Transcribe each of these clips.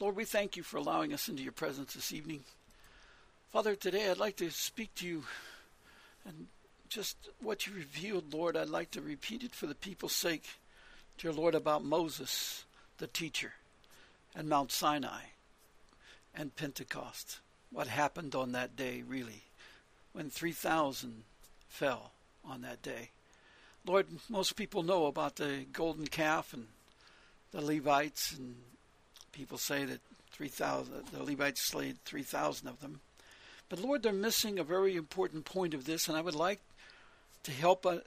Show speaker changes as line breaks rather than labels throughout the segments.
Lord, we thank you for allowing us into your presence this evening. Father, today I'd like to speak to you and just what you revealed, Lord, I'd like to repeat it for the people's sake, dear Lord, about Moses, the teacher, and Mount Sinai and Pentecost. What happened on that day, really, when 3,000 fell on that day. Lord, most people know about the golden calf and the Levites, and people say that 3,000, the Levites slayed 3,000 of them. But Lord, they're missing a very important point of this, and I would like to help uh,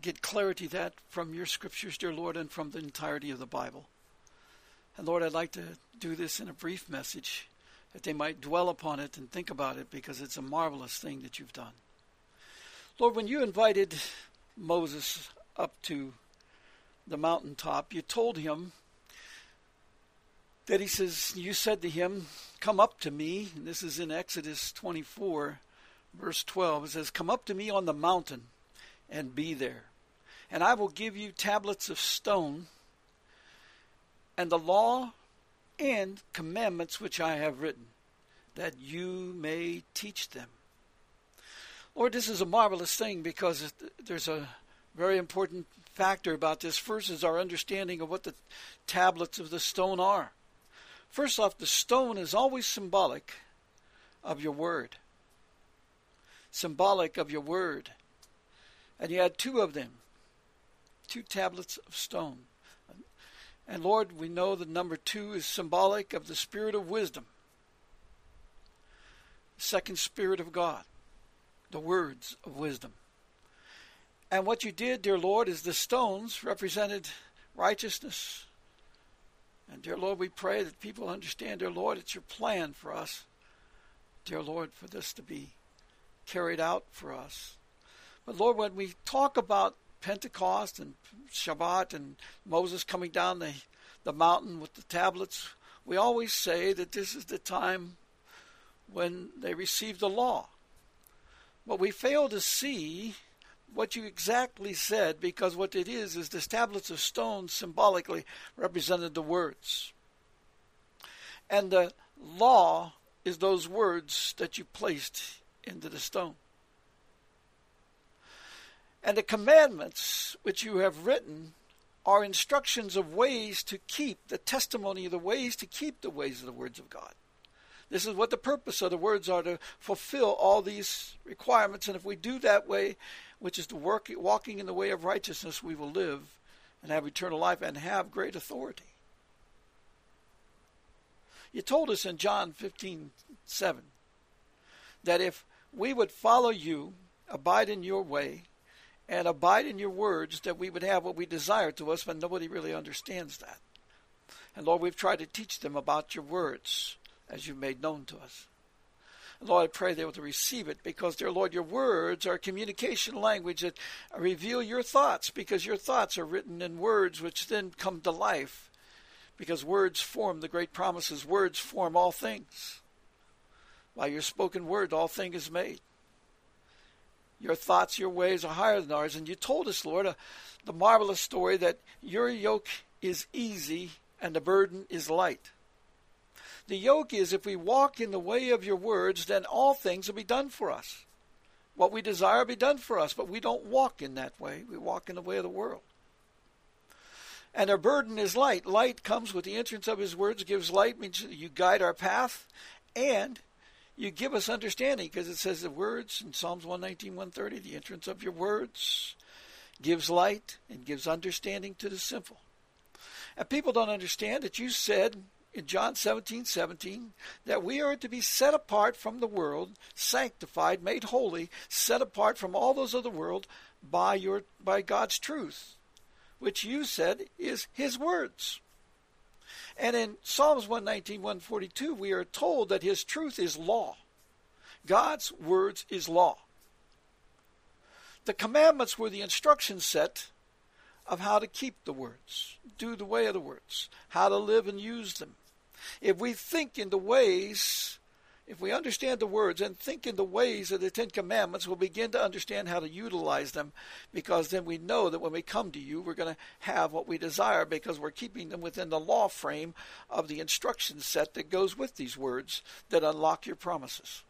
get clarity that from your scriptures, dear Lord, and from the entirety of the Bible. And Lord, I'd like to do this in a brief message that they might dwell upon it and think about it because it's a marvelous thing that you've done. Lord, when you invited Moses up to the mountaintop, you told him that he says, You said to him, Come up to me. And this is in Exodus 24, verse 12. It says, Come up to me on the mountain and be there. And I will give you tablets of stone and the law and commandments which I have written, that you may teach them. Lord, this is a marvelous thing because there's a very important factor about this. First is our understanding of what the tablets of the stone are. First off, the stone is always symbolic of your word. Symbolic of your word. And you had two of them, two tablets of stone. And Lord, we know that number two is symbolic of the spirit of wisdom, the second spirit of God the words of wisdom. And what you did, dear Lord, is the stones represented righteousness. And dear Lord, we pray that people understand, dear Lord, it's your plan for us, dear Lord, for this to be carried out for us. But Lord, when we talk about Pentecost and Shabbat and Moses coming down the, the mountain with the tablets, we always say that this is the time when they received the law. But we fail to see what you exactly said because what it is is the tablets of stone symbolically represented the words. And the law is those words that you placed into the stone. And the commandments which you have written are instructions of ways to keep the testimony of the ways to keep the ways of the words of God. This is what the purpose of the words are to fulfill all these requirements. And if we do that way, which is to work walking in the way of righteousness, we will live and have eternal life and have great authority. You told us in John 15 7 that if we would follow you, abide in your way, and abide in your words, that we would have what we desire to us, but nobody really understands that. And Lord, we've tried to teach them about your words as you've made known to us. Lord, I pray they will receive it because, dear Lord, your words are communication language that reveal your thoughts because your thoughts are written in words which then come to life because words form the great promises. Words form all things. By your spoken word, all thing is made. Your thoughts, your ways are higher than ours. And you told us, Lord, uh, the marvelous story that your yoke is easy and the burden is light. The yoke is if we walk in the way of your words, then all things will be done for us. What we desire will be done for us, but we don't walk in that way. We walk in the way of the world. And our burden is light. Light comes with the entrance of his words, gives light, means you guide our path, and you give us understanding, because it says the words in Psalms 119, 130, the entrance of your words gives light and gives understanding to the simple. And people don't understand that you said in John 17 17 that we are to be set apart from the world, sanctified, made holy, set apart from all those of the world by your by God's truth, which you said is his words. And in Psalms 119, 142, we are told that his truth is law. God's words is law. The commandments were the instruction set of how to keep the words, do the way of the words, how to live and use them. If we think in the ways if we understand the words and think in the ways of the Ten Commandments, we'll begin to understand how to utilize them because then we know that when we come to you, we're going to have what we desire because we're keeping them within the law frame of the instruction set that goes with these words that unlock your promises.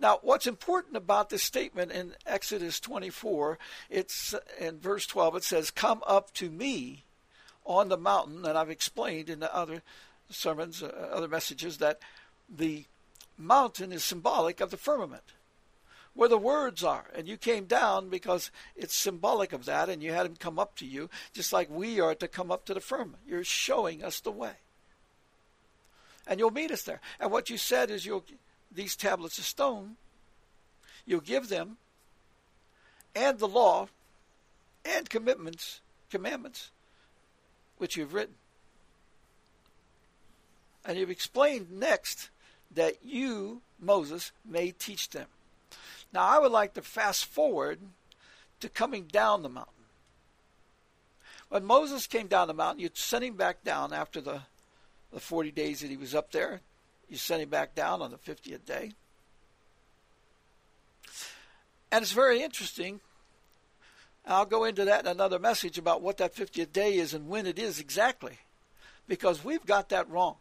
Now, what's important about this statement in Exodus 24, it's in verse 12, it says, Come up to me on the mountain, and I've explained in the other sermons, uh, other messages, that the mountain is symbolic of the firmament, where the words are. And you came down because it's symbolic of that, and you had him come up to you, just like we are to come up to the firmament. You're showing us the way. And you'll meet us there. And what you said is you'll these tablets of stone, you'll give them and the law and commitments, commandments, which you've written. And you've explained next that you, Moses, may teach them. Now, I would like to fast forward to coming down the mountain. When Moses came down the mountain, you sent him back down after the, the 40 days that he was up there. You sent him back down on the 50th day. And it's very interesting. I'll go into that in another message about what that 50th day is and when it is exactly, because we've got that wrong.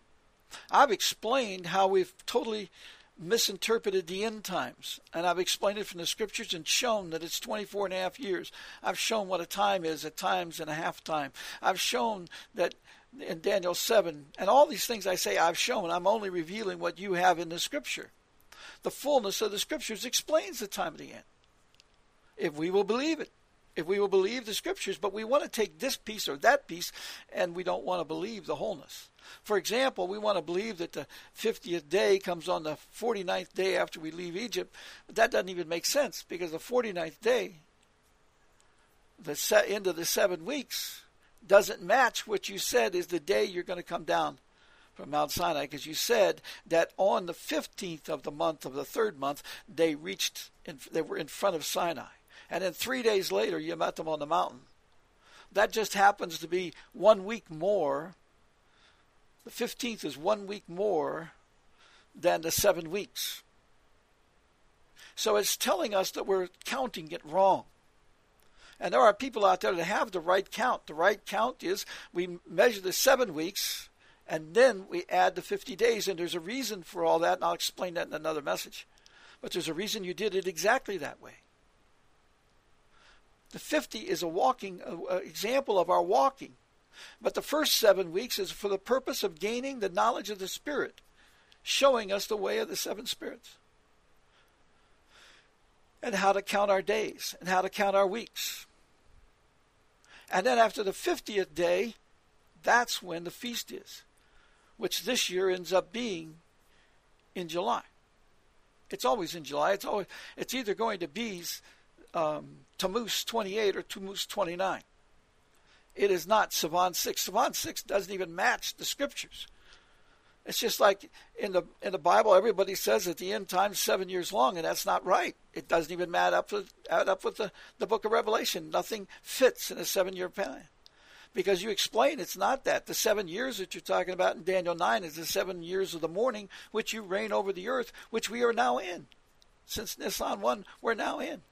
I've explained how we've totally misinterpreted the end times. And I've explained it from the scriptures and shown that it's 24 and a half years. I've shown what a time is at times and a half time. I've shown that in Daniel 7, and all these things I say I've shown, I'm only revealing what you have in the scripture. The fullness of the scriptures explains the time of the end. If we will believe it if we will believe the scriptures, but we want to take this piece or that piece and we don't want to believe the wholeness. For example, we want to believe that the 50th day comes on the 49th day after we leave Egypt, but that doesn't even make sense because the 49th day, the end of the seven weeks, doesn't match what you said is the day you're going to come down from Mount Sinai because you said that on the 15th of the month of the third month they reached in, they were in front of Sinai and then three days later you met them on the mountain. That just happens to be one week more. The 15th is one week more than the seven weeks. So it's telling us that we're counting it wrong. And there are people out there that have the right count. The right count is we measure the seven weeks and then we add the 50 days. And there's a reason for all that, and I'll explain that in another message. But there's a reason you did it exactly that way. The 50 is a walking uh, example of our walking. But the first seven weeks is for the purpose of gaining the knowledge of the Spirit, showing us the way of the seven spirits, and how to count our days, and how to count our weeks. And then after the 50th day, that's when the feast is, which this year ends up being in July. It's always in July. It's always it's either going to be um, Tammuz 28 or Tammuz 29. It is not Sivan 6. Sivan 6 doesn't even match the scriptures. It's just like in the in the Bible, everybody says at the end time seven years long, and that's not right. It doesn't even add up with add up with the, the book of Revelation. Nothing fits in a seven year plan. Because you explain it's not that. The seven years that you're talking about in Daniel 9 is the seven years of the morning, which you reign over the earth, which we are now in. Since Nisan 1, we're now in.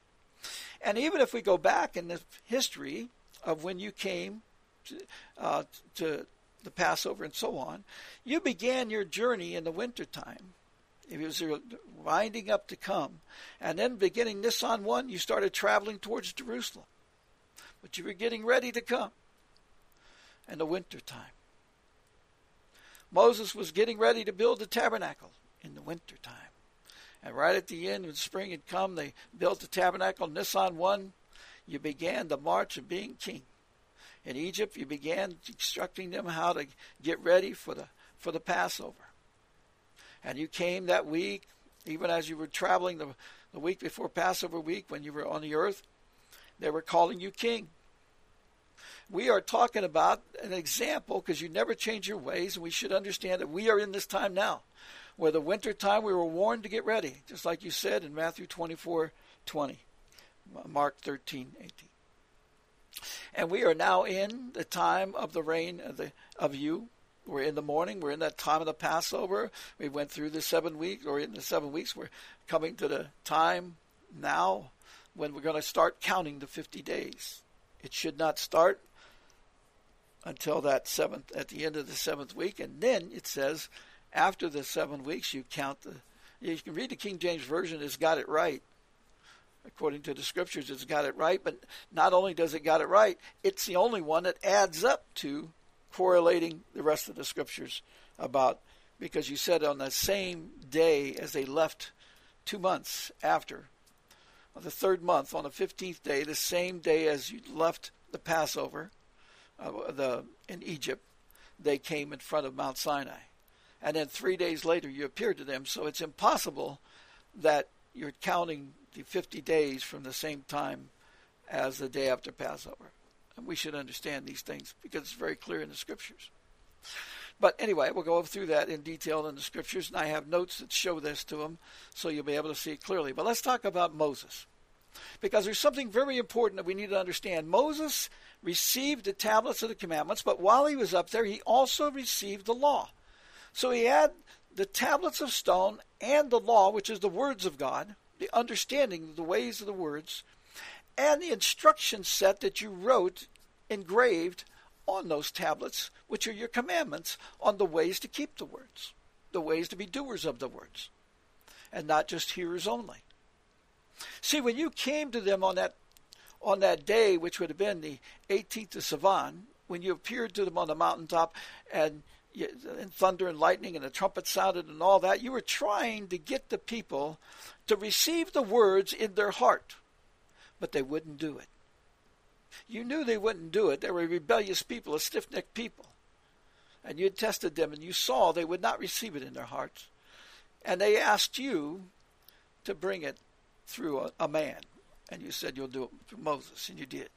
And even if we go back in the history of when you came to, uh, to the Passover and so on, you began your journey in the wintertime. It was winding up to come. And then beginning Nisan 1, you started traveling towards Jerusalem. But you were getting ready to come in the wintertime. Moses was getting ready to build the tabernacle in the wintertime. And right at the end, when spring had come, they built the tabernacle. Nisan 1, you began the march of being king. In Egypt, you began instructing them how to get ready for the, for the Passover. And you came that week, even as you were traveling the, the week before Passover week when you were on the earth, they were calling you king. We are talking about an example because you never change your ways, and we should understand that we are in this time now where the winter time we were warned to get ready, just like you said in Matthew 24 20, Mark 13 18. And we are now in the time of the reign of, the, of you, We're in the morning. We're in that time of the Passover. We went through the seven weeks, or in the seven weeks, we're coming to the time now when we're going to start counting the 50 days. It should not start until that seventh, at the end of the seventh week. And then it says, after the seven weeks, you count the. You can read the King James Version, it's got it right. According to the scriptures, it's got it right. But not only does it got it right, it's the only one that adds up to correlating the rest of the scriptures about because you said on the same day as they left two months after on the third month on the 15th day the same day as you left the passover uh, the in egypt they came in front of mount sinai and then three days later you appear to them so it's impossible that you're counting the 50 days from the same time as the day after passover and we should understand these things because it's very clear in the scriptures. But anyway, we'll go through that in detail in the scriptures, and I have notes that show this to them, so you'll be able to see it clearly. But let's talk about Moses. Because there's something very important that we need to understand. Moses received the tablets of the commandments, but while he was up there, he also received the law. So he had the tablets of stone and the law, which is the words of God, the understanding of the ways of the words, and the instruction set that you wrote engraved on those tablets, which are your commandments on the ways to keep the words, the ways to be doers of the words, and not just hearers only. See, when you came to them on that on that day, which would have been the 18th of Sivan, when you appeared to them on the mountaintop, and, and thunder and lightning and the trumpet sounded and all that, you were trying to get the people to receive the words in their heart but they wouldn't do it. You knew they wouldn't do it. They were rebellious people, a stiff necked people. And you had tested them, and you saw they would not receive it in their hearts. And they asked you to bring it through a, a man. And you said you'll do it through Moses, and you did.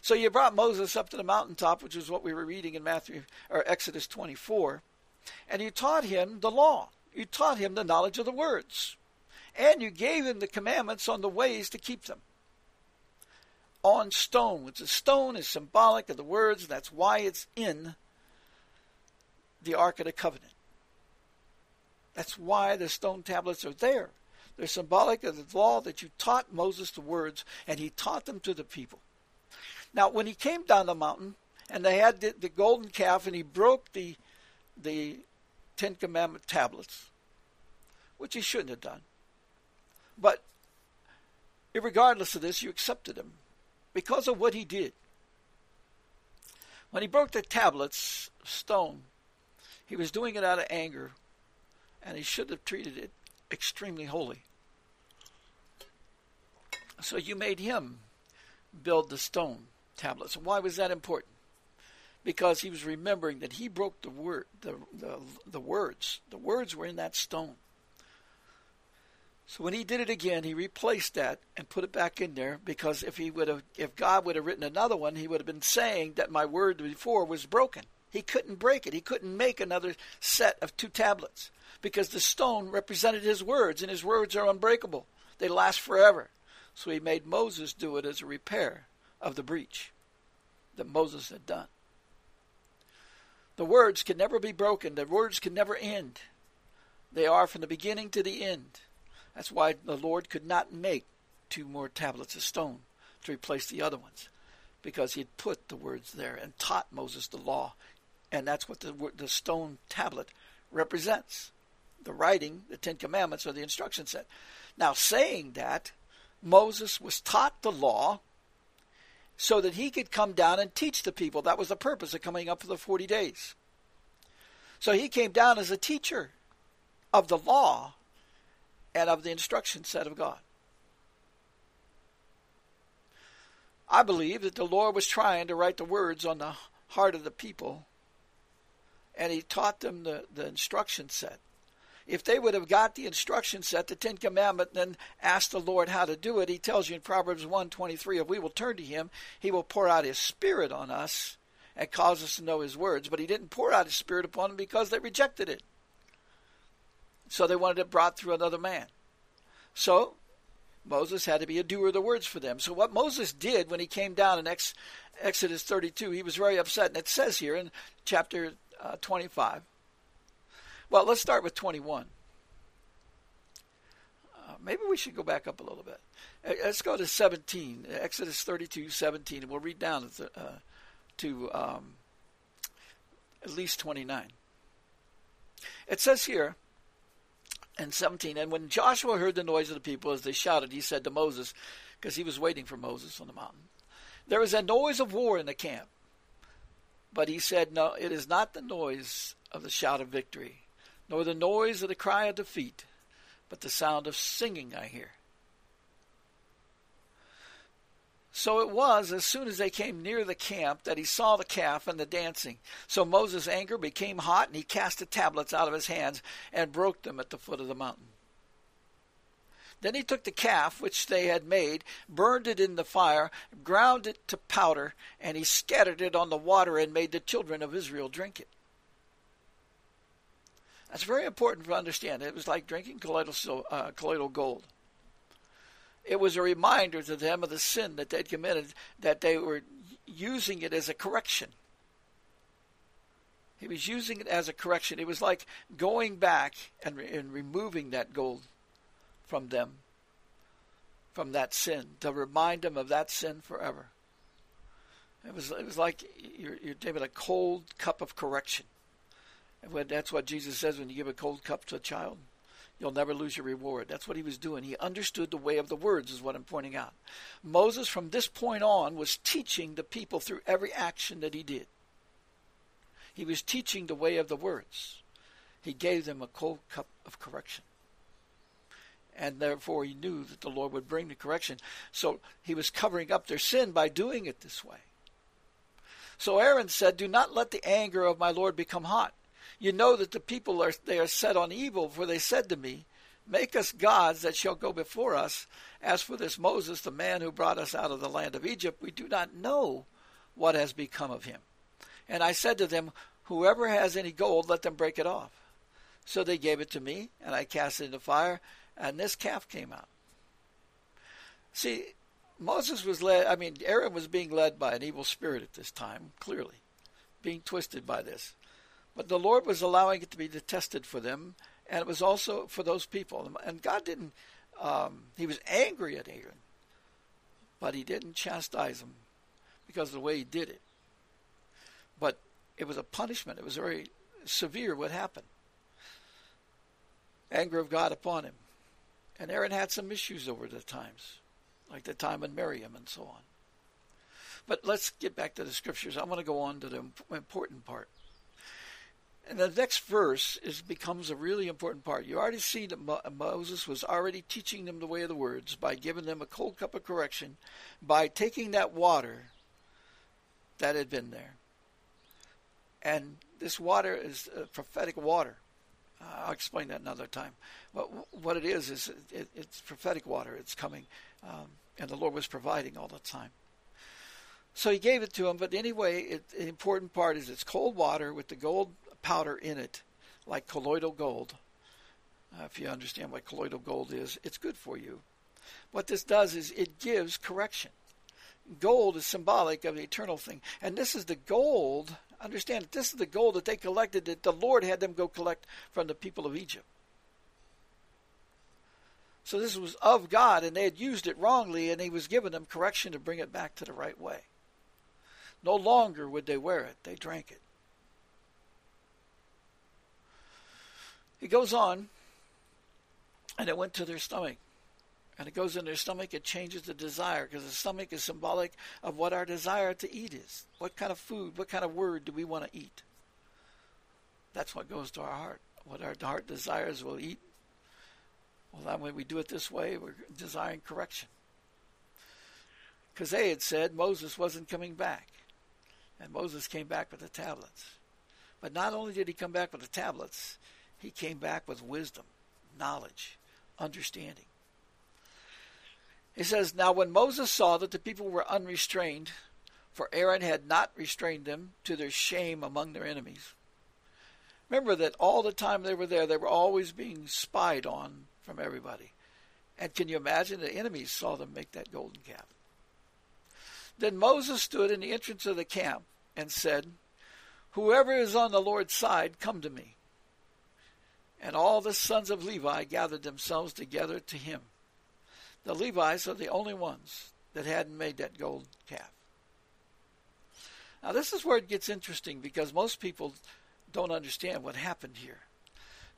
So you brought Moses up to the mountaintop, which is what we were reading in Matthew or Exodus 24, and you taught him the law. You taught him the knowledge of the words. And you gave him the commandments on the ways to keep them on stone, which the stone is symbolic of the words, and that's why it's in the Ark of the Covenant. That's why the stone tablets are there. They're symbolic of the law that you taught Moses the words, and he taught them to the people. Now, when he came down the mountain, and they had the, the golden calf, and he broke the the Ten Commandment tablets, which he shouldn't have done. But regardless of this, you accepted him because of what he did. When he broke the tablets stone, he was doing it out of anger, and he should have treated it extremely holy. So you made him build the stone tablets. Why was that important? Because he was remembering that he broke the word, the, the, the words. The words were in that stone. So when he did it again, he replaced that and put it back in there because if he would have, if God would have written another one, he would have been saying that my word before was broken. He couldn't break it. He couldn't make another set of two tablets because the stone represented his words, and his words are unbreakable. They last forever. So he made Moses do it as a repair of the breach that Moses had done. The words can never be broken. The words can never end. They are from the beginning to the end. That's why the Lord could not make two more tablets of stone to replace the other ones, because he had put the words there and taught Moses the law. And that's what the, the stone tablet represents the writing, the Ten Commandments, or the instruction set. Now, saying that, Moses was taught the law so that he could come down and teach the people. That was the purpose of coming up for the 40 days. So he came down as a teacher of the law and of the instruction set of God. I believe that the Lord was trying to write the words on the heart of the people, and He taught them the, the instruction set. If they would have got the instruction set, the Ten Commandment, and then asked the Lord how to do it, He tells you in Proverbs 1.23, if we will turn to Him, He will pour out His Spirit on us and cause us to know His words. But He didn't pour out His Spirit upon them because they rejected it. So they wanted it brought through another man. So Moses had to be a doer of the words for them. So what Moses did when he came down in Ex- Exodus 32, he was very upset. And it says here in chapter uh, 25. Well, let's start with 21. Uh, maybe we should go back up a little bit. Uh, let's go to 17, Exodus 32, 17, and we'll read down to, uh, to um, at least 29. It says here in 17, and when Joshua heard the noise of the people as they shouted, he said to Moses, because he was waiting for Moses on the mountain, There is a noise of war in the camp. But he said, No, it is not the noise of the shout of victory, nor the noise of the cry of defeat, but the sound of singing I hear. So it was as soon as they came near the camp that he saw the calf and the dancing. So Moses' anger became hot, and he cast the tablets out of his hands and broke them at the foot of the mountain. Then he took the calf which they had made, burned it in the fire, ground it to powder, and he scattered it on the water and made the children of Israel drink it. That's very important to understand. It was like drinking colloidal, uh, colloidal gold it was a reminder to them of the sin that they'd committed, that they were using it as a correction. He was using it as a correction. It was like going back and, re- and removing that gold from them, from that sin, to remind them of that sin forever. It was, it was like you're, you're giving a cold cup of correction. That's what Jesus says when you give a cold cup to a child. You'll never lose your reward. That's what he was doing. He understood the way of the words, is what I'm pointing out. Moses, from this point on, was teaching the people through every action that he did. He was teaching the way of the words. He gave them a cold cup of correction. And therefore, he knew that the Lord would bring the correction. So he was covering up their sin by doing it this way. So Aaron said, Do not let the anger of my Lord become hot you know that the people are they are set on evil, for they said to me, Make us gods that shall go before us. As for this Moses, the man who brought us out of the land of Egypt, we do not know what has become of him. And I said to them, Whoever has any gold, let them break it off. So they gave it to me, and I cast it into fire, and this calf came out. See, Moses was led, I mean, Aaron was being led by an evil spirit at this time, clearly, being twisted by this. But the Lord was allowing it to be detested for them, and it was also for those people. And God didn't, um, He was angry at Aaron, but He didn't chastise him because of the way he did it. But it was a punishment. It was very severe what happened. Anger of God upon him. And Aaron had some issues over the times, like the time of Miriam and so on. But let's get back to the scriptures. I want to go on to the important part. And the next verse is becomes a really important part. You already see that Mo- Moses was already teaching them the way of the words by giving them a cold cup of correction, by taking that water that had been there. And this water is prophetic water. Uh, I'll explain that another time. But what it is is it, it's prophetic water. It's coming, um, and the Lord was providing all the time. So he gave it to him. But anyway, it, the important part is it's cold water with the gold powder in it, like colloidal gold. Uh, if you understand what colloidal gold is, it's good for you. What this does is it gives correction. Gold is symbolic of the eternal thing. And this is the gold, understand that this is the gold that they collected that the Lord had them go collect from the people of Egypt. So this was of God, and they had used it wrongly, and He was giving them correction to bring it back to the right way. No longer would they wear it, they drank it. He goes on, and it went to their stomach. And it goes in their stomach, it changes the desire, because the stomach is symbolic of what our desire to eat is. What kind of food, what kind of word do we want to eat? That's what goes to our heart. What our heart desires, we'll eat. Well, that way we do it this way, we're desiring correction. Because they had said Moses wasn't coming back. And Moses came back with the tablets. But not only did he come back with the tablets, he came back with wisdom, knowledge, understanding. He says, Now when Moses saw that the people were unrestrained, for Aaron had not restrained them to their shame among their enemies. Remember that all the time they were there, they were always being spied on from everybody. And can you imagine the enemies saw them make that golden calf? Then Moses stood in the entrance of the camp and said, Whoever is on the Lord's side, come to me. And all the sons of Levi gathered themselves together to him. The Levites are the only ones that hadn't made that gold calf. Now, this is where it gets interesting because most people don't understand what happened here.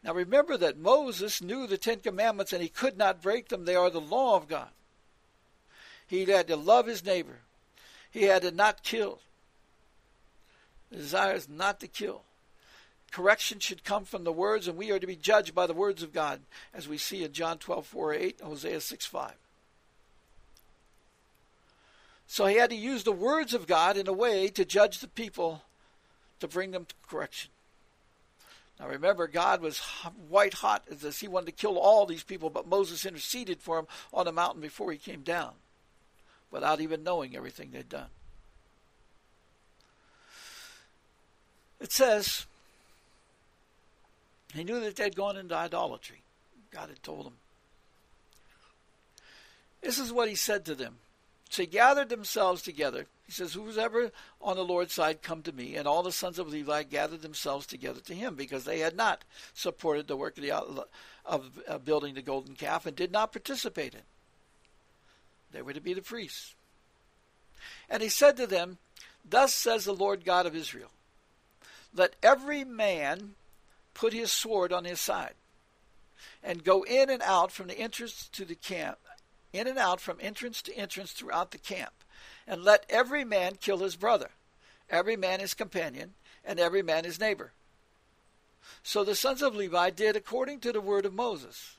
Now, remember that Moses knew the Ten Commandments and he could not break them. They are the law of God. He had to love his neighbor, he had to not kill. The desire is not to kill. Correction should come from the words, and we are to be judged by the words of God, as we see in John 12, 4, 8, Hosea 6, 5. So he had to use the words of God in a way to judge the people to bring them to correction. Now remember, God was white hot as he wanted to kill all these people, but Moses interceded for him on the mountain before he came down, without even knowing everything they'd done. It says, he knew that they'd gone into idolatry. God had told him. This is what he said to them so he gathered themselves together. He says, Who's ever on the Lord's side, come to me. And all the sons of Levi gathered themselves together to him because they had not supported the work of, the, of building the golden calf and did not participate in. They were to be the priests. And he said to them, Thus says the Lord God of Israel Let every man put his sword on his side and go in and out from the entrance to the camp in and out from entrance to entrance throughout the camp. And let every man kill his brother, every man his companion, and every man his neighbor. So the sons of Levi did according to the word of Moses.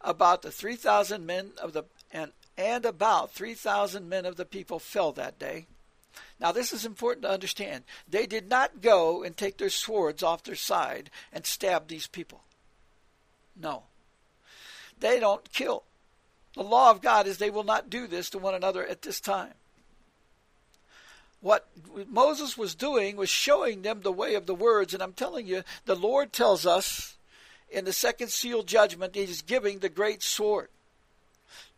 About the three thousand men of the and and about three thousand men of the people fell that day. Now this is important to understand. They did not go and take their swords off their side and stab these people. No. They don't kill. The law of God is they will not do this to one another at this time. What Moses was doing was showing them the way of the words, and I'm telling you, the Lord tells us in the second seal judgment, He's giving the great sword.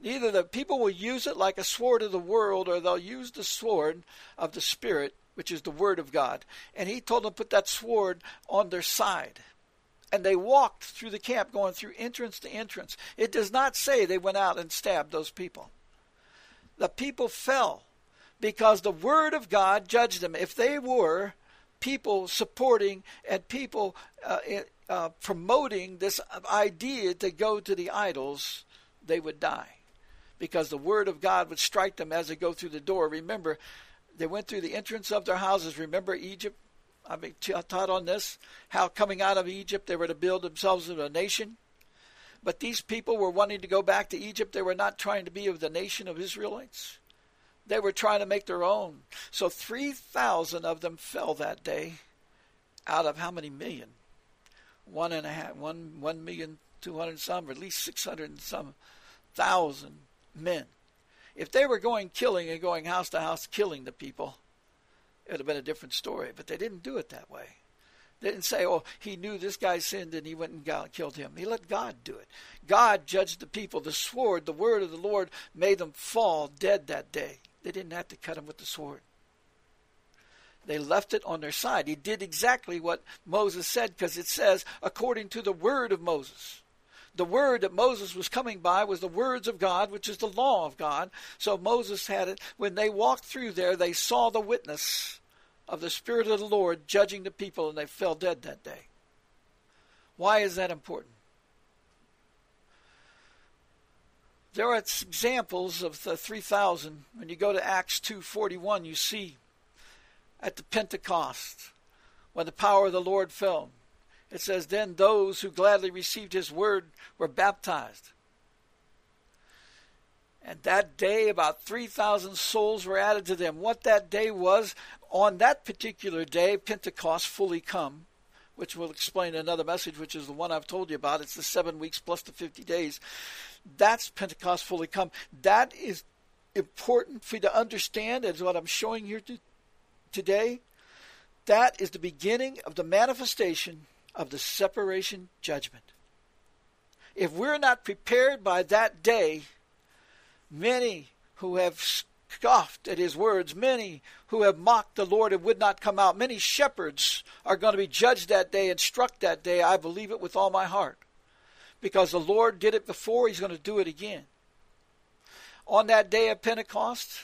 Either the people will use it like a sword of the world, or they'll use the sword of the Spirit, which is the Word of God. And He told them put that sword on their side and they walked through the camp going through entrance to entrance. It does not say they went out and stabbed those people. The people fell because the word of God judged them. If they were people supporting and people uh, uh, promoting this idea to go to the idols, they would die because the word of God would strike them as they go through the door. Remember, they went through the entrance of their houses. Remember Egypt? I mean, taught on this, how coming out of Egypt they were to build themselves into a nation. But these people were wanting to go back to Egypt. They were not trying to be of the nation of Israelites. They were trying to make their own. So 3,000 of them fell that day out of how many million? One and a half, one, one million, two hundred some, or at least 600 and some thousand men. If they were going killing and going house to house killing the people, it would have been a different story. But they didn't do it that way. They didn't say, oh, he knew this guy sinned and he went and got, killed him. He let God do it. God judged the people. The sword, the word of the Lord, made them fall dead that day. They didn't have to cut him with the sword. They left it on their side. He did exactly what Moses said because it says, according to the word of Moses the word that Moses was coming by was the words of God, which is the law of God. So Moses had it. When they walked through there, they saw the witness of the Spirit of the Lord judging the people, and they fell dead that day. Why is that important? There are examples of the 3,000. When you go to Acts 2.41, you see at the Pentecost, when the power of the Lord fell, it says, Then those who gladly received his word were baptized. And that day, about 3,000 souls were added to them. What that day was, on that particular day, Pentecost fully come, which we'll explain in another message, which is the one I've told you about. It's the seven weeks plus the 50 days. That's Pentecost fully come. That is important for you to understand, as what I'm showing here to, today. That is the beginning of the manifestation of the separation judgment. If we're not prepared by that day, many who have scoffed at his words, many who have mocked the Lord and would not come out, many shepherds are going to be judged that day and struck that day. I believe it with all my heart. Because the Lord did it before, he's going to do it again. On that day of Pentecost,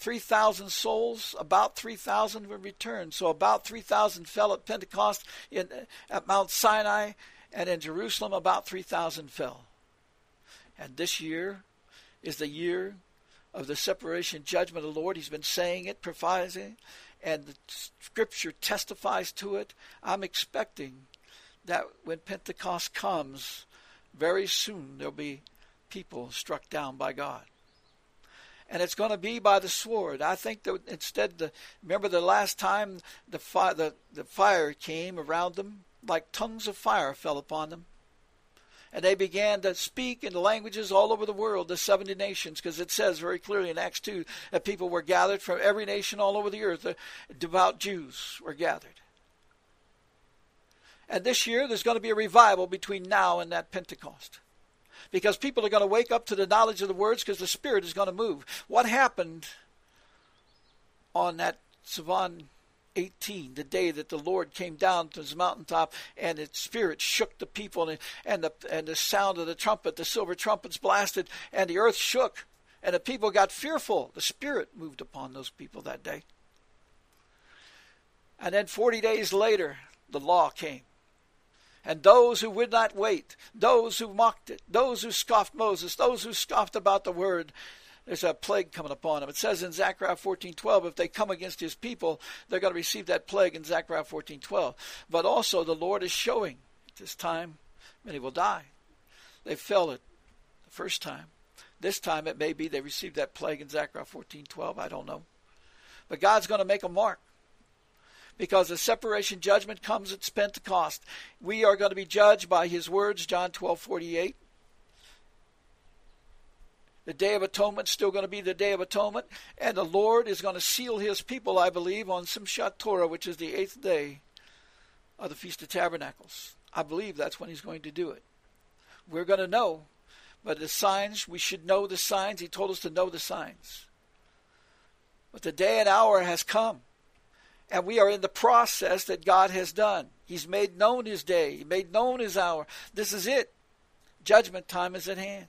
3,000 souls, about 3,000 were returned. So about 3,000 fell at Pentecost in, at Mount Sinai, and in Jerusalem, about 3,000 fell. And this year is the year of the separation judgment of the Lord. He's been saying it, prophesying, and the scripture testifies to it. I'm expecting that when Pentecost comes, very soon there'll be people struck down by God. And it's going to be by the sword. I think that instead, the, remember the last time the, the, the fire came around them, like tongues of fire fell upon them and they began to speak in the languages all over the world, the 70 nations, because it says very clearly in Acts 2 that people were gathered from every nation all over the earth. The devout Jews were gathered. And this year there's going to be a revival between now and that Pentecost. Because people are going to wake up to the knowledge of the words because the Spirit is going to move. What happened on that Sivan 18, the day that the Lord came down to his mountaintop and its spirit shook the people and, and, the, and the sound of the trumpet, the silver trumpets blasted and the earth shook and the people got fearful. The spirit moved upon those people that day. And then 40 days later, the law came. And those who would not wait, those who mocked it, those who scoffed Moses, those who scoffed about the word, there's a plague coming upon them. It says in Zechariah 14:12, if they come against his people, they're going to receive that plague in Zechariah 14:12. But also the Lord is showing at this time many will die. They felt it the first time. This time it may be they received that plague in Zechariah 14:12. I don't know. But God's going to make a mark because the separation judgment comes at Pentecost. We are going to be judged by his words, John 12:48. The Day of Atonement still going to be the Day of Atonement, and the Lord is going to seal his people, I believe, on Simchat Torah, which is the eighth day of the Feast of Tabernacles. I believe that's when he's going to do it. We're going to know, but the signs, we should know the signs. He told us to know the signs. But the day and hour has come, and we are in the process that God has done. He's made known his day, he made known his hour. This is it. Judgment time is at hand.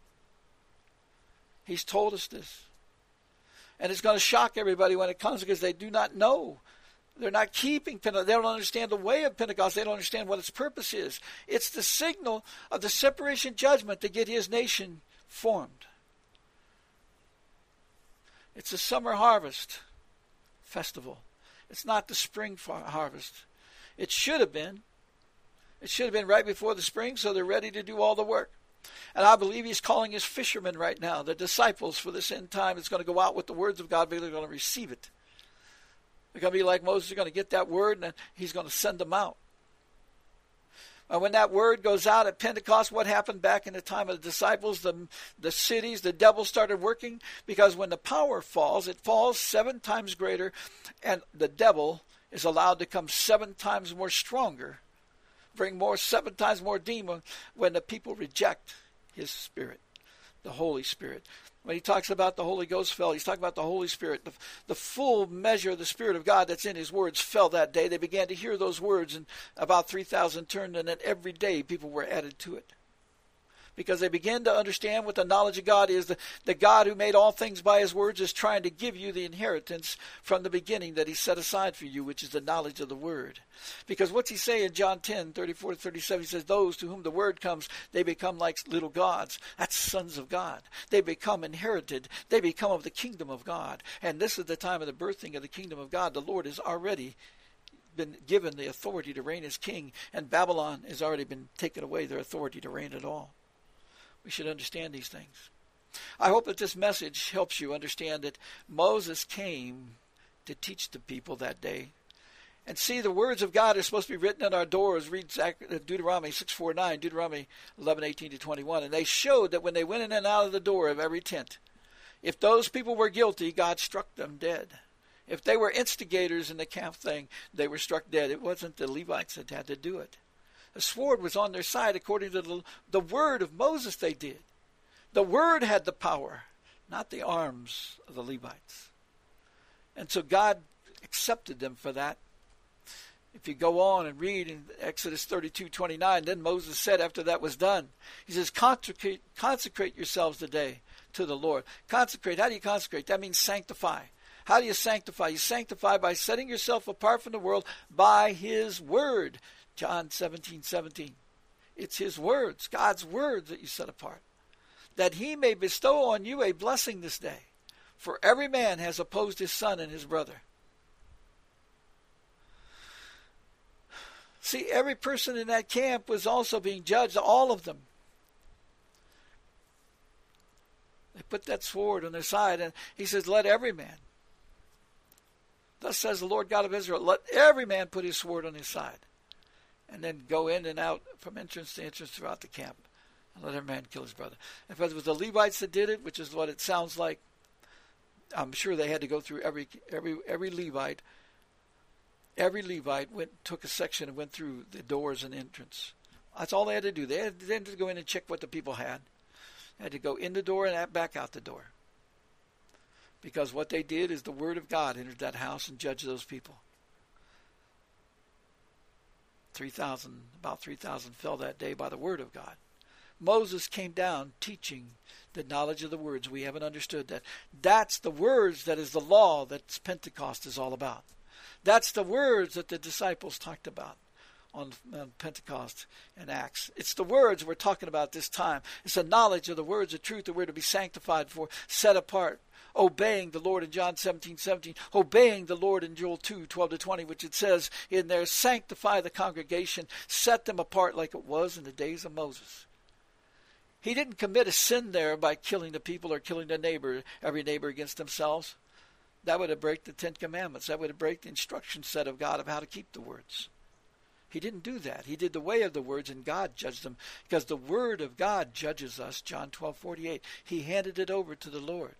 He's told us this. And it's going to shock everybody when it comes because they do not know. They're not keeping Pentecost. They don't understand the way of Pentecost. They don't understand what its purpose is. It's the signal of the separation judgment to get his nation formed. It's a summer harvest festival. It's not the spring harvest. It should have been. It should have been right before the spring so they're ready to do all the work. And I believe he's calling his fishermen right now, the disciples for this end time. It's going to go out with the words of God, but they're going to receive it. They're going to be like Moses. They're going to get that word, and he's going to send them out. And when that word goes out at Pentecost, what happened back in the time of the disciples? The, the cities, the devil started working because when the power falls, it falls seven times greater, and the devil is allowed to come seven times more stronger bring more seven times more demon when the people reject his spirit, the Holy Spirit. When he talks about the Holy Ghost fell, he's talking about the Holy Spirit. The, the full measure of the Spirit of God that's in his words fell that day. They began to hear those words, and about 3,000 turned, and then every day people were added to it because they begin to understand what the knowledge of God is. The, the God who made all things by his words is trying to give you the inheritance from the beginning that he set aside for you, which is the knowledge of the word. Because what's he say in John 10, 34 to 37? He says, Those to whom the word comes, they become like little gods. That's sons of God. They become inherited. They become of the kingdom of God. And this is the time of the birthing of the kingdom of God. The Lord has already been given the authority to reign as king, and Babylon has already been taken away their authority to reign at all. We should understand these things. I hope that this message helps you understand that Moses came to teach the people that day. And see, the words of God are supposed to be written on our doors. Read uh, Deuteronomy 6, 4, 9, Deuteronomy 11, 18 to 21. And they showed that when they went in and out of the door of every tent, if those people were guilty, God struck them dead. If they were instigators in the camp thing, they were struck dead. It wasn't the Levites that had to do it. The sword was on their side according to the, the word of Moses they did. The word had the power, not the arms of the Levites. And so God accepted them for that. If you go on and read in Exodus 32:29, then Moses said after that was done, he says, consecrate, consecrate yourselves today to the Lord. Consecrate, how do you consecrate? That means sanctify. How do you sanctify? You sanctify by setting yourself apart from the world by his word. John 17, 17. It's his words, God's words that you set apart. That he may bestow on you a blessing this day. For every man has opposed his son and his brother. See, every person in that camp was also being judged, all of them. They put that sword on their side, and he says, Let every man. Thus says the Lord God of Israel, let every man put his sword on his side, and then go in and out from entrance to entrance throughout the camp, and let every man kill his brother. If it was the Levites that did it, which is what it sounds like, I'm sure they had to go through every every every Levite every Levite went took a section and went through the doors and entrance. That's all they had to do. They had, they had to go in and check what the people had. They had to go in the door and back out the door. Because what they did is the word of God entered that house and judged those people. 3,000, about 3,000 fell that day by the word of God. Moses came down teaching the knowledge of the words. We haven't understood that. That's the words that is the law that Pentecost is all about. That's the words that the disciples talked about on, on Pentecost and Acts. It's the words we're talking about this time. It's the knowledge of the words of truth that we're to be sanctified for, set apart, obeying the Lord in John 17, 17, obeying the Lord in Joel 2, 12 to 20, which it says in there, sanctify the congregation, set them apart like it was in the days of Moses. He didn't commit a sin there by killing the people or killing the neighbor, every neighbor against themselves. That would have break the Ten Commandments. That would have break the instruction set of God of how to keep the words. He didn't do that. He did the way of the words, and God judged them because the word of God judges us. John twelve forty eight. He handed it over to the Lord.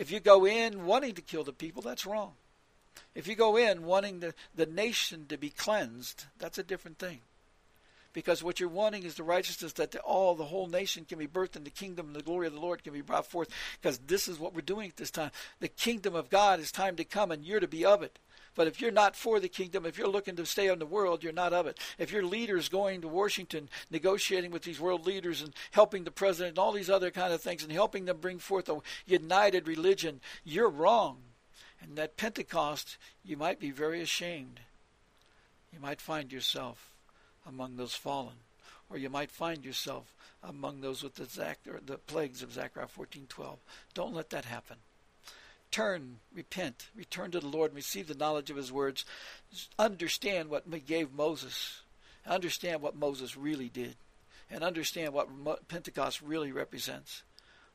If you go in wanting to kill the people, that's wrong. If you go in wanting the, the nation to be cleansed, that's a different thing because what you're wanting is the righteousness that the, all the whole nation can be birthed in the kingdom and the glory of the Lord can be brought forth because this is what we're doing at this time. The kingdom of God is time to come and you're to be of it. But if you're not for the kingdom, if you're looking to stay in the world, you're not of it. If your leaders going to Washington, negotiating with these world leaders and helping the president and all these other kind of things and helping them bring forth a united religion, you're wrong. And at Pentecost, you might be very ashamed. You might find yourself among those fallen, or you might find yourself among those with the, Zach, the plagues of Zechariah 14:12. Don't let that happen. Turn, repent, return to the Lord, and receive the knowledge of His words. Understand what He gave Moses. Understand what Moses really did, and understand what Pentecost really represents.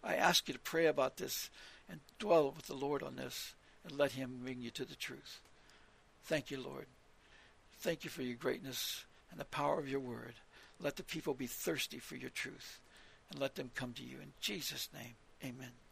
I ask you to pray about this and dwell with the Lord on this, and let Him bring you to the truth. Thank you, Lord. Thank you for your greatness and the power of your word. Let the people be thirsty for your truth and let them come to you. In Jesus' name, amen.